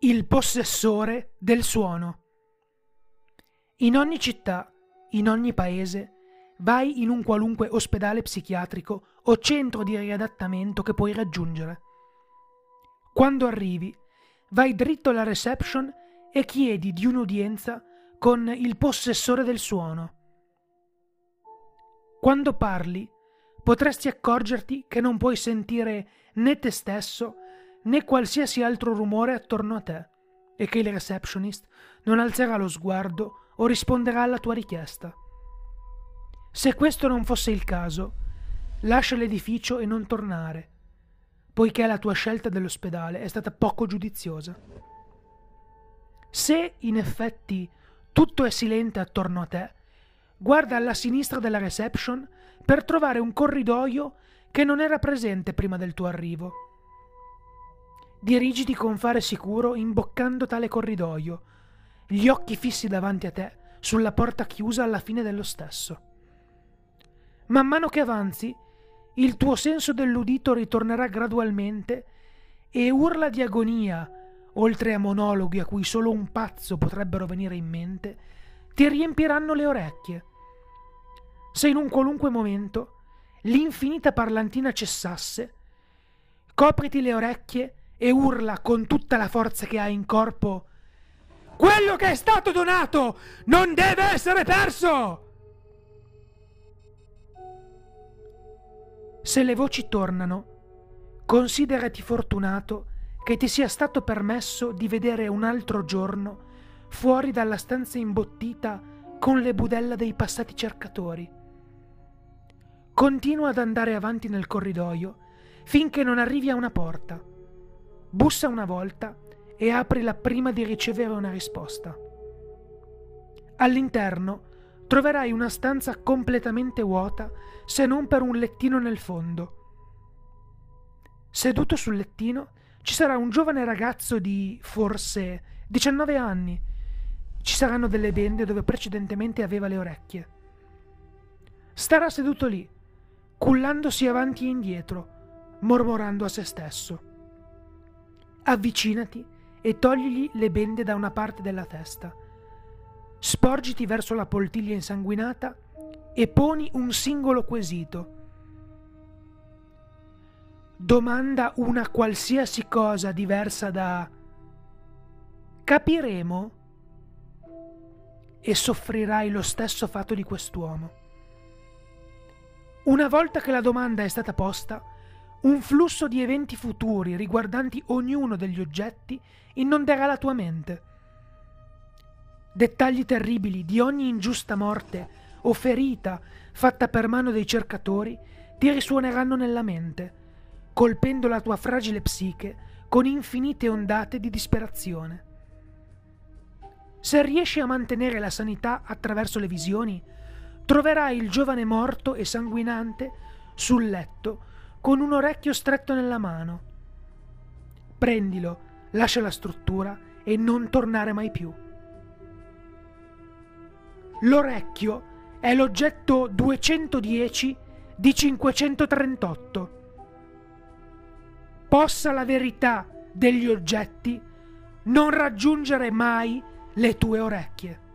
Il possessore del suono. In ogni città, in ogni paese, vai in un qualunque ospedale psichiatrico o centro di riadattamento che puoi raggiungere. Quando arrivi, vai dritto alla reception e chiedi di un'udienza con il possessore del suono. Quando parli, potresti accorgerti che non puoi sentire né te stesso né qualsiasi altro rumore attorno a te e che il receptionist non alzerà lo sguardo o risponderà alla tua richiesta. Se questo non fosse il caso, lascia l'edificio e non tornare, poiché la tua scelta dell'ospedale è stata poco giudiziosa. Se in effetti tutto è silente attorno a te, guarda alla sinistra della reception per trovare un corridoio che non era presente prima del tuo arrivo dirigiti con fare sicuro imboccando tale corridoio, gli occhi fissi davanti a te, sulla porta chiusa alla fine dello stesso. Man mano che avanzi, il tuo senso dell'udito ritornerà gradualmente e urla di agonia, oltre a monologhi a cui solo un pazzo potrebbero venire in mente, ti riempiranno le orecchie. Se in un qualunque momento l'infinita parlantina cessasse, copriti le orecchie e urla con tutta la forza che ha in corpo Quello che è stato donato non deve essere perso! Se le voci tornano, considerati fortunato che ti sia stato permesso di vedere un altro giorno fuori dalla stanza imbottita con le budella dei passati cercatori. Continua ad andare avanti nel corridoio finché non arrivi a una porta Bussa una volta e aprila prima di ricevere una risposta. All'interno troverai una stanza completamente vuota se non per un lettino nel fondo. Seduto sul lettino ci sarà un giovane ragazzo di forse 19 anni. Ci saranno delle bende dove precedentemente aveva le orecchie. Starà seduto lì, cullandosi avanti e indietro, mormorando a se stesso. Avvicinati e togligli le bende da una parte della testa. Sporgiti verso la poltiglia insanguinata e poni un singolo quesito. Domanda una qualsiasi cosa diversa da capiremo e soffrirai lo stesso fatto di quest'uomo. Una volta che la domanda è stata posta, un flusso di eventi futuri riguardanti ognuno degli oggetti inonderà la tua mente. Dettagli terribili di ogni ingiusta morte o ferita fatta per mano dei cercatori ti risuoneranno nella mente, colpendo la tua fragile psiche con infinite ondate di disperazione. Se riesci a mantenere la sanità attraverso le visioni, troverai il giovane morto e sanguinante sul letto con un orecchio stretto nella mano. Prendilo, lascia la struttura e non tornare mai più. L'orecchio è l'oggetto 210 di 538. Possa la verità degli oggetti non raggiungere mai le tue orecchie.